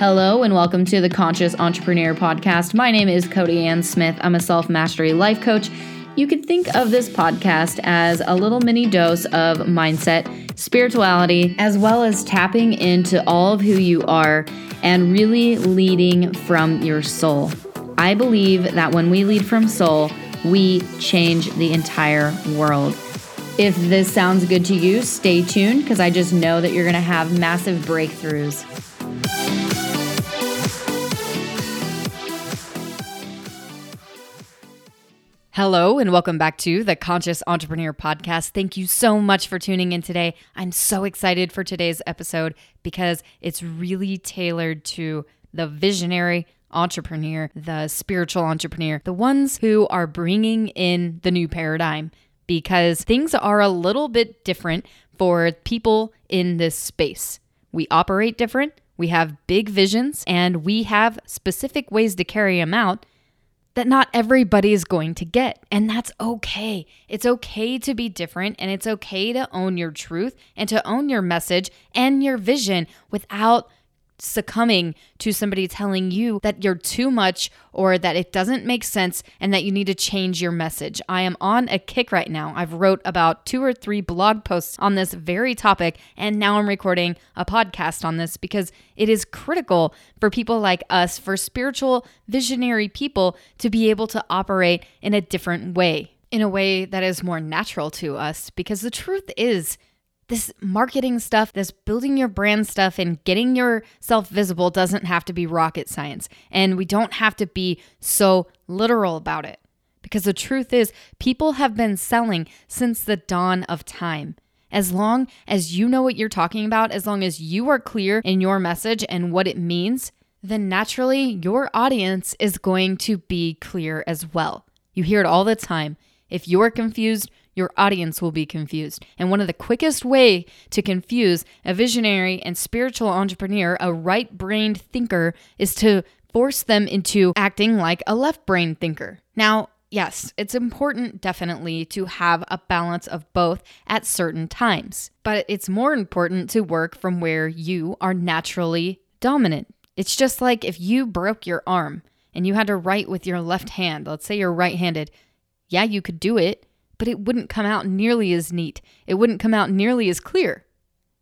Hello, and welcome to the Conscious Entrepreneur Podcast. My name is Cody Ann Smith. I'm a self mastery life coach. You could think of this podcast as a little mini dose of mindset, spirituality, as well as tapping into all of who you are and really leading from your soul. I believe that when we lead from soul, we change the entire world. If this sounds good to you, stay tuned because I just know that you're going to have massive breakthroughs. Hello, and welcome back to the Conscious Entrepreneur Podcast. Thank you so much for tuning in today. I'm so excited for today's episode because it's really tailored to the visionary entrepreneur, the spiritual entrepreneur, the ones who are bringing in the new paradigm because things are a little bit different for people in this space. We operate different, we have big visions, and we have specific ways to carry them out that not everybody is going to get. And that's okay. It's okay to be different and it's okay to own your truth and to own your message and your vision without succumbing to somebody telling you that you're too much or that it doesn't make sense and that you need to change your message. I am on a kick right now. I've wrote about 2 or 3 blog posts on this very topic and now I'm recording a podcast on this because it is critical for people like us, for spiritual visionary people to be able to operate in a different way, in a way that is more natural to us because the truth is this marketing stuff, this building your brand stuff, and getting yourself visible doesn't have to be rocket science. And we don't have to be so literal about it. Because the truth is, people have been selling since the dawn of time. As long as you know what you're talking about, as long as you are clear in your message and what it means, then naturally your audience is going to be clear as well. You hear it all the time. If you're confused, your audience will be confused. And one of the quickest way to confuse a visionary and spiritual entrepreneur, a right-brained thinker, is to force them into acting like a left-brained thinker. Now, yes, it's important definitely to have a balance of both at certain times, but it's more important to work from where you are naturally dominant. It's just like if you broke your arm and you had to write with your left hand, let's say you're right handed, yeah, you could do it, but it wouldn't come out nearly as neat. It wouldn't come out nearly as clear.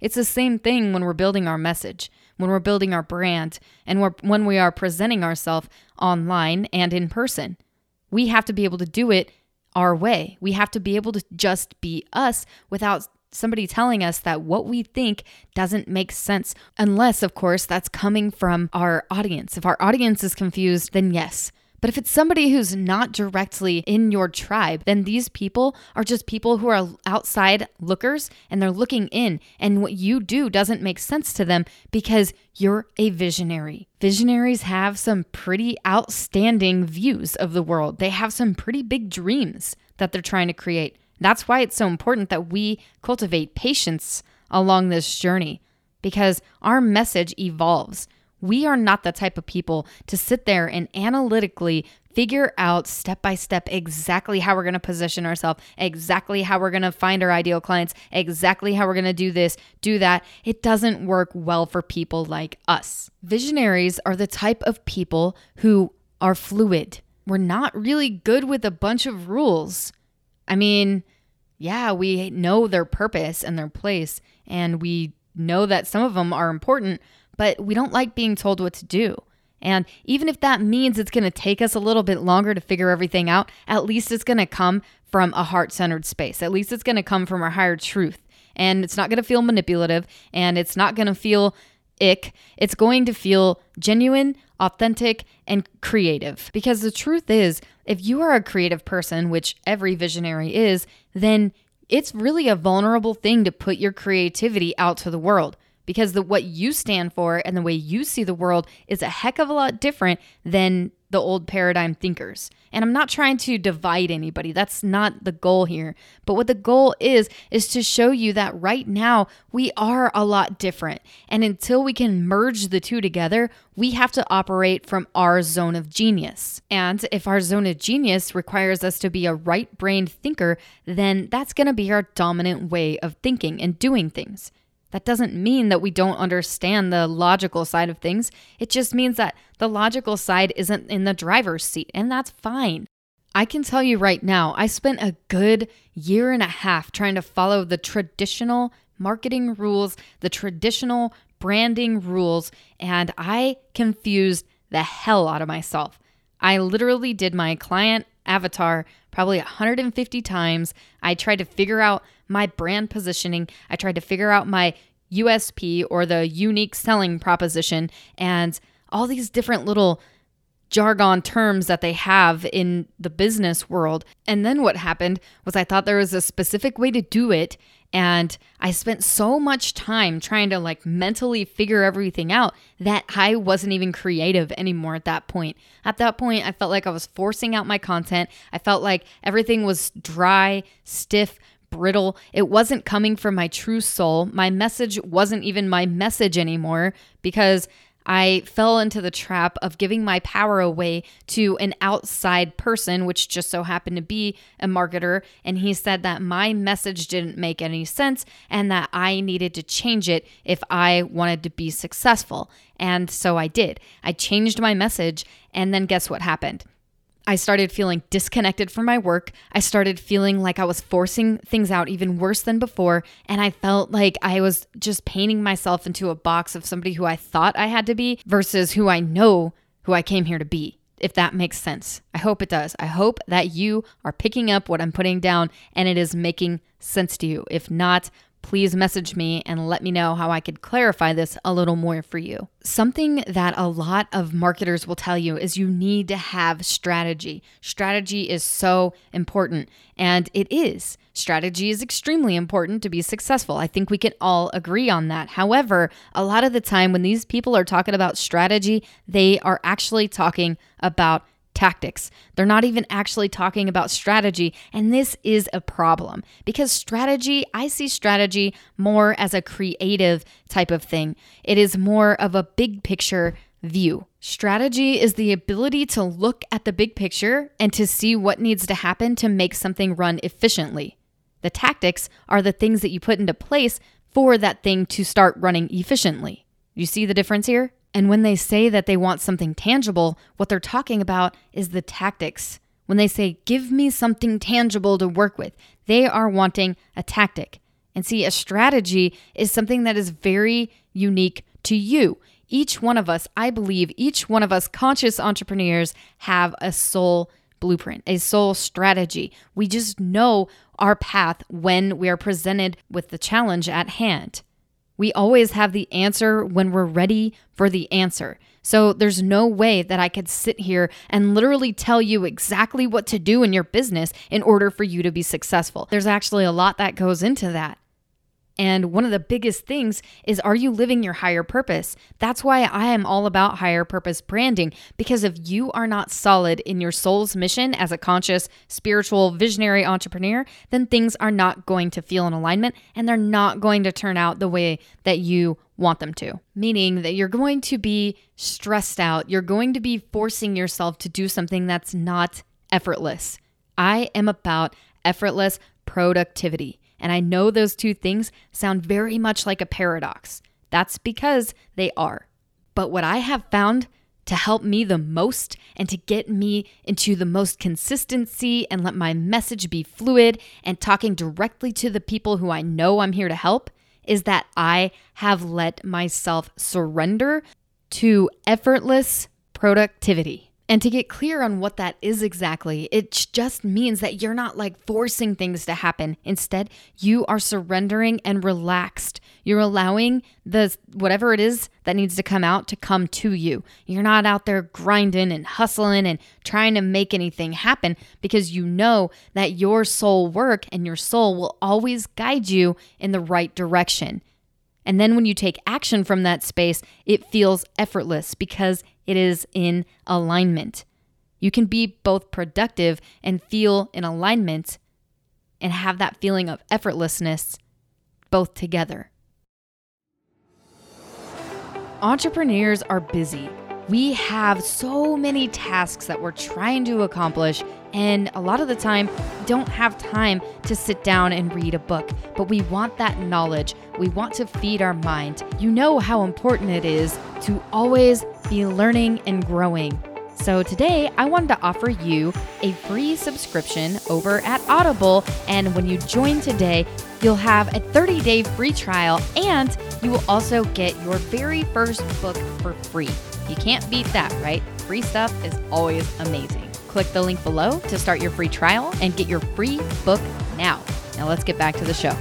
It's the same thing when we're building our message, when we're building our brand, and when we are presenting ourselves online and in person. We have to be able to do it our way. We have to be able to just be us without somebody telling us that what we think doesn't make sense, unless, of course, that's coming from our audience. If our audience is confused, then yes, but if it's somebody who's not directly in your tribe, then these people are just people who are outside lookers and they're looking in. And what you do doesn't make sense to them because you're a visionary. Visionaries have some pretty outstanding views of the world, they have some pretty big dreams that they're trying to create. That's why it's so important that we cultivate patience along this journey because our message evolves. We are not the type of people to sit there and analytically figure out step by step exactly how we're going to position ourselves, exactly how we're going to find our ideal clients, exactly how we're going to do this, do that. It doesn't work well for people like us. Visionaries are the type of people who are fluid. We're not really good with a bunch of rules. I mean, yeah, we know their purpose and their place, and we know that some of them are important, but we don't like being told what to do. And even if that means it's going to take us a little bit longer to figure everything out, at least it's going to come from a heart centered space. At least it's going to come from our higher truth. And it's not going to feel manipulative and it's not going to feel ick. It's going to feel genuine, authentic, and creative. Because the truth is, if you are a creative person, which every visionary is, then it's really a vulnerable thing to put your creativity out to the world because the what you stand for and the way you see the world is a heck of a lot different than the old paradigm thinkers. And I'm not trying to divide anybody. That's not the goal here. But what the goal is is to show you that right now we are a lot different. And until we can merge the two together, we have to operate from our zone of genius. And if our zone of genius requires us to be a right-brained thinker, then that's going to be our dominant way of thinking and doing things. That doesn't mean that we don't understand the logical side of things. It just means that the logical side isn't in the driver's seat, and that's fine. I can tell you right now, I spent a good year and a half trying to follow the traditional marketing rules, the traditional branding rules, and I confused the hell out of myself. I literally did my client avatar probably 150 times. I tried to figure out my brand positioning, I tried to figure out my USP or the unique selling proposition, and all these different little jargon terms that they have in the business world. And then what happened was I thought there was a specific way to do it. And I spent so much time trying to like mentally figure everything out that I wasn't even creative anymore at that point. At that point, I felt like I was forcing out my content. I felt like everything was dry, stiff, brittle. It wasn't coming from my true soul. My message wasn't even my message anymore because I fell into the trap of giving my power away to an outside person, which just so happened to be a marketer. And he said that my message didn't make any sense and that I needed to change it if I wanted to be successful. And so I did. I changed my message. And then guess what happened? I started feeling disconnected from my work. I started feeling like I was forcing things out even worse than before. And I felt like I was just painting myself into a box of somebody who I thought I had to be versus who I know who I came here to be, if that makes sense. I hope it does. I hope that you are picking up what I'm putting down and it is making sense to you. If not, please message me and let me know how I could clarify this a little more for you. Something that a lot of marketers will tell you is you need to have strategy. Strategy is so important, and it is. Strategy is extremely important to be successful. I think we can all agree on that. However, a lot of the time when these people are talking about strategy, they are actually talking about tactics. They're not even actually talking about strategy. And this is a problem because strategy, I see strategy more as a creative type of thing. It is more of a big picture view. Strategy is the ability to look at the big picture and to see what needs to happen to make something run efficiently. The tactics are the things that you put into place for that thing to start running efficiently. You see the difference here? And when they say that they want something tangible, what they're talking about is the tactics. When they say, give me something tangible to work with, they are wanting a tactic. And see, a strategy is something that is very unique to you. Each one of us, I believe, each one of us conscious entrepreneurs have a soul blueprint, a soul strategy. We just know our path when we are presented with the challenge at hand. We always have the answer when we're ready for the answer. So there's no way that I could sit here and literally tell you exactly what to do in your business in order for you to be successful. There's actually a lot that goes into that. And one of the biggest things is are you living your higher purpose? That's why I am all about higher purpose branding because if you are not solid in your soul's mission as a conscious, spiritual, visionary entrepreneur, then things are not going to feel in alignment and they're not going to turn out the way that you want them to. Meaning that you're going to be stressed out, you're going to be forcing yourself to do something that's not effortless. I am about effortless productivity. And I know those two things sound very much like a paradox. That's because they are. But what I have found to help me the most and to get me into the most consistency and let my message be fluid and talking directly to the people who I know I'm here to help is that I have let myself surrender to effortless productivity. And to get clear on what that is exactly, it just means that you're not like forcing things to happen. Instead, you are surrendering and relaxed. You're allowing the whatever it is that needs to come out to come to you. You're not out there grinding and hustling and trying to make anything happen because you know that your soul work and your soul will always guide you in the right direction. And then when you take action from that space, it feels effortless because it is in alignment. You can be both productive and feel in alignment and have that feeling of effortlessness both together. Entrepreneurs are busy. We have so many tasks that we're trying to accomplish, And a lot of the time, don't have time to sit down and read a book, but we want that knowledge. We want to feed our mind. You know how important it is to always be learning and growing. So today, I wanted to offer you a free subscription over at Audible. And when you join today, you'll have a 30 day free trial and you will also get your very first book for free. You can't beat that, right? Free stuff is always amazing. Click the link below to start your free trial and get your free book now. Now, let's get back to the show.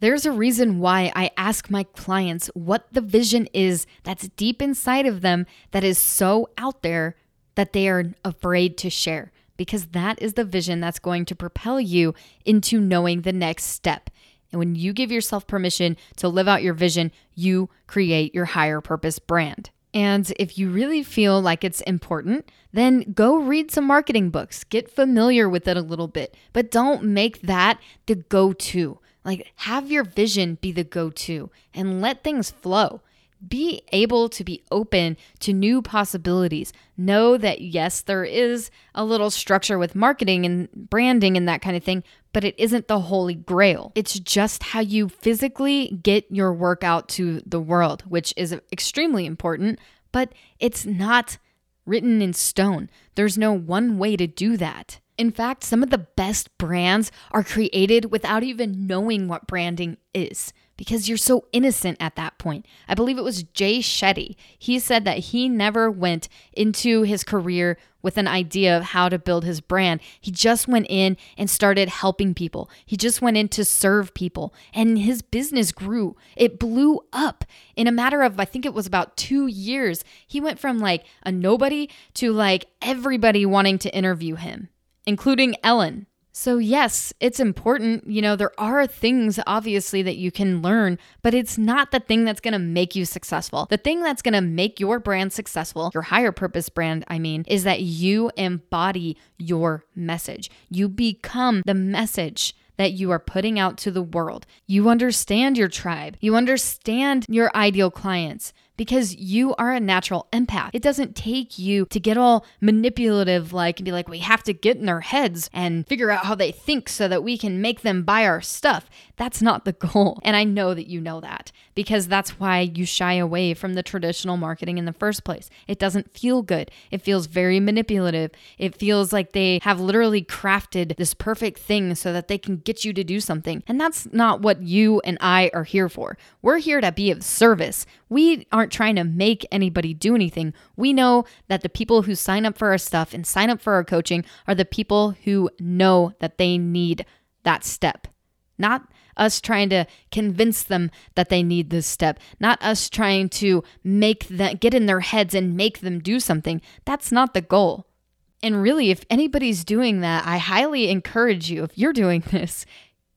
There's a reason why I ask my clients what the vision is that's deep inside of them that is so out there that they are afraid to share, because that is the vision that's going to propel you into knowing the next step. And when you give yourself permission to live out your vision, you create your higher purpose brand. And if you really feel like it's important, then go read some marketing books, get familiar with it a little bit, but don't make that the go to. Like, have your vision be the go to and let things flow. Be able to be open to new possibilities. Know that, yes, there is a little structure with marketing and branding and that kind of thing, but it isn't the holy grail. It's just how you physically get your work out to the world, which is extremely important, but it's not written in stone. There's no one way to do that. In fact, some of the best brands are created without even knowing what branding is because you're so innocent at that point. I believe it was Jay Shetty. He said that he never went into his career with an idea of how to build his brand. He just went in and started helping people. He just went in to serve people and his business grew. It blew up in a matter of, I think it was about two years. He went from like a nobody to like everybody wanting to interview him including Ellen. So, yes, it's important. You know, there are things obviously that you can learn, but it's not the thing that's going to make you successful. The thing that's going to make your brand successful, your higher purpose brand, I mean, is that you embody your message. You become the message that you are putting out to the world. You understand your tribe, you understand your ideal clients because you are a natural empath. It doesn't take you to get all manipulative, like, and be like, we have to get in their heads and figure out how they think so that we can make them buy our stuff. That's not the goal. And I know that you know that because that's why you shy away from the traditional marketing in the first place. It doesn't feel good. It feels very manipulative. It feels like they have literally crafted this perfect thing so that they can get you to do something. And that's not what you and I are here for. We're here to be of service. We aren't trying to make anybody do anything. We know that the people who sign up for our stuff and sign up for our coaching are the people who know that they need that step. Not us trying to convince them that they need this step, not us trying to make them get in their heads and make them do something. That's not the goal. And really, if anybody's doing that, I highly encourage you, if you're doing this,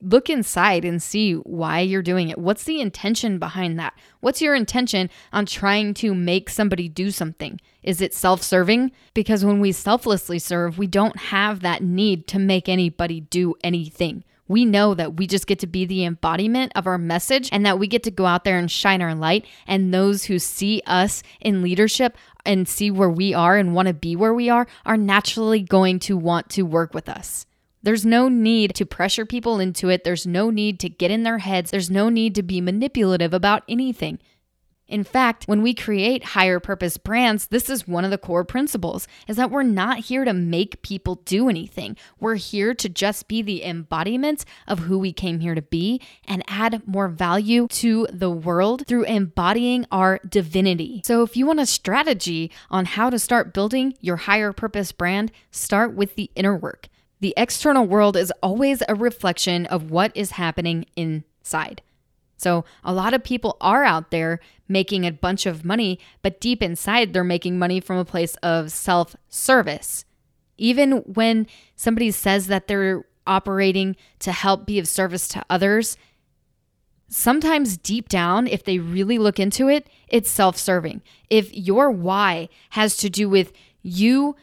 look inside and see why you're doing it. What's the intention behind that? What's your intention on trying to make somebody do something? Is it self serving? Because when we selflessly serve, we don't have that need to make anybody do anything we know that we just get to be the embodiment of our message and that we get to go out there and shine our light. And those who see us in leadership and see where we are and want to be where we are are naturally going to want to work with us. There's no need to pressure people into it. There's no need to get in their heads. There's no need to be manipulative about anything. In fact, when we create higher purpose brands, this is one of the core principles is that we're not here to make people do anything. We're here to just be the embodiment of who we came here to be and add more value to the world through embodying our divinity. So if you want a strategy on how to start building your higher purpose brand, start with the inner work. The external world is always a reflection of what is happening inside. So, a lot of people are out there making a bunch of money, but deep inside, they're making money from a place of self service. Even when somebody says that they're operating to help be of service to others, sometimes deep down, if they really look into it, it's self serving. If your why has to do with you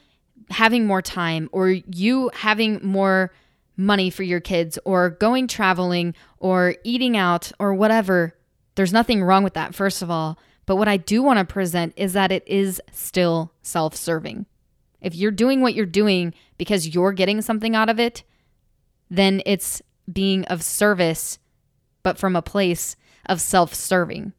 having more time or you having more money for your kids or going traveling or eating out or whatever, there's nothing wrong with that, first of all. But what I do want to present is that it is still self serving. If you're doing what you're doing because you're getting something out of it, then it's being of service, but from a place of self serving.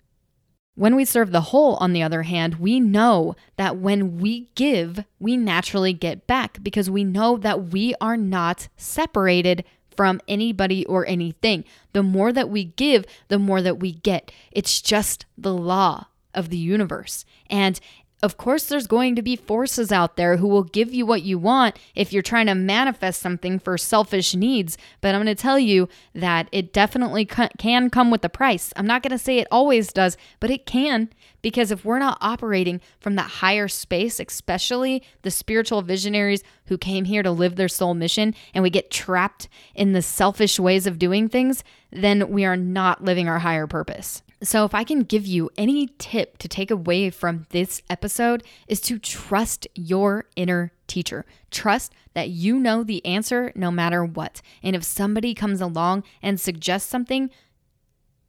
When we serve the whole, on the other hand, we know that when we give, we naturally get back because we know that we are not separated from anybody or anything. The more that we give, the more that we get. It's just the law of the universe. And of course, there's going to be forces out there who will give you what you want if you're trying to manifest something for selfish needs. But I'm going to tell you that it definitely can come with a price. I'm not going to say it always does, but it can. Because if we're not operating from that higher space, especially the spiritual visionaries who came here to live their soul mission, and we get trapped in the selfish ways of doing things, then we are not living our higher purpose. So, if I can give you any tip to take away from this episode, is to trust your inner teacher. Trust that you know the answer no matter what. And if somebody comes along and suggests something,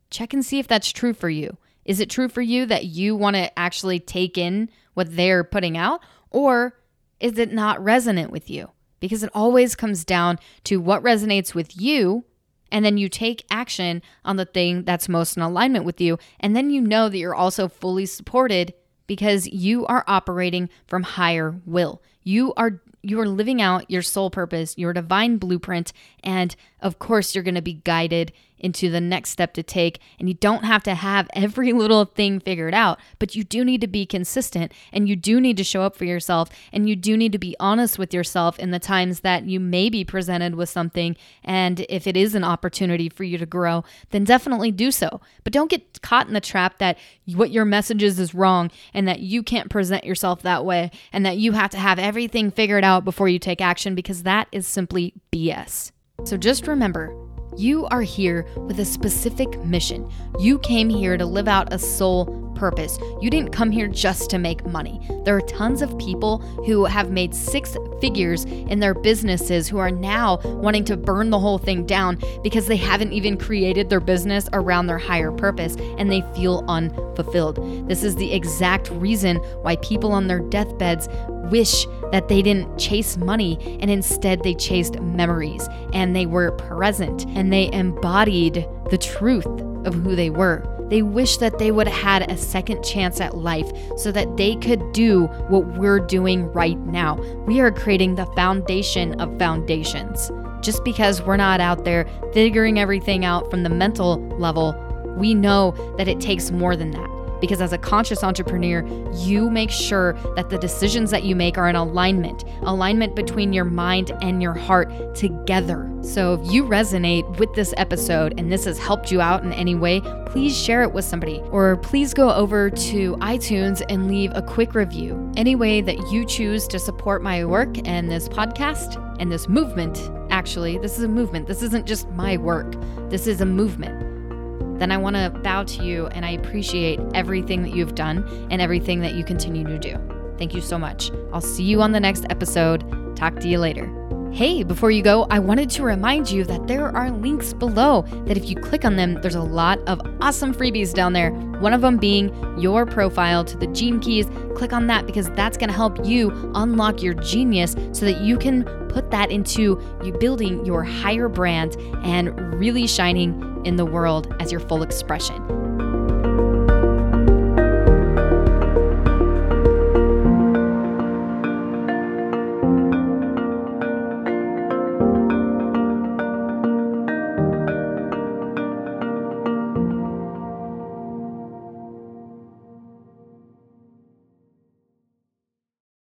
check and see if that's true for you. Is it true for you that you want to actually take in what they're putting out? Or is it not resonant with you? Because it always comes down to what resonates with you and then you take action on the thing that's most in alignment with you. And then you know that you're also fully supported because you are operating from higher will. You are you are living out your soul purpose, your divine blueprint, and of course you're going to be guided into the next step to take. And you don't have to have every little thing figured out, but you do need to be consistent and you do need to show up for yourself. And you do need to be honest with yourself in the times that you may be presented with something. And if it is an opportunity for you to grow, then definitely do so. But don't get caught in the trap that what your message is is wrong and that you can't present yourself that way and that you have to have everything figured out before you take action because that is simply BS. So just remember, you are here with a specific mission. You came here to live out a soul purpose. You didn't come here just to make money. There are tons of people who have made six figures in their businesses who are now wanting to burn the whole thing down because they haven't even created their business around their higher purpose and they feel unfulfilled. This is the exact reason why people on their deathbeds wish that they didn't chase money and instead they chased memories and they were present and they embodied the truth of who they were. They wish that they would have had a second chance at life so that they could do what we're doing right now. We are creating the foundation of foundations. Just because we're not out there figuring everything out from the mental level, we know that it takes more than that. Because as a conscious entrepreneur, you make sure that the decisions that you make are in alignment, alignment between your mind and your heart together. So if you resonate with this episode and this has helped you out in any way, please share it with somebody or please go over to iTunes and leave a quick review. Any way that you choose to support my work and this podcast and this movement, actually, this is a movement. This isn't just my work, this is a movement then I want to bow to you and I appreciate everything that you've done and everything that you continue to do. Thank you so much. I'll see you on the next episode. Talk to you later. Hey, before you go, I wanted to remind you that there are links below that if you click on them, there's a lot of awesome freebies down there. One of them being your profile to the Gene Keys. Click on that because that's going to help you unlock your genius so that you can put that into you building your higher brand and really shining in the world as your full expression.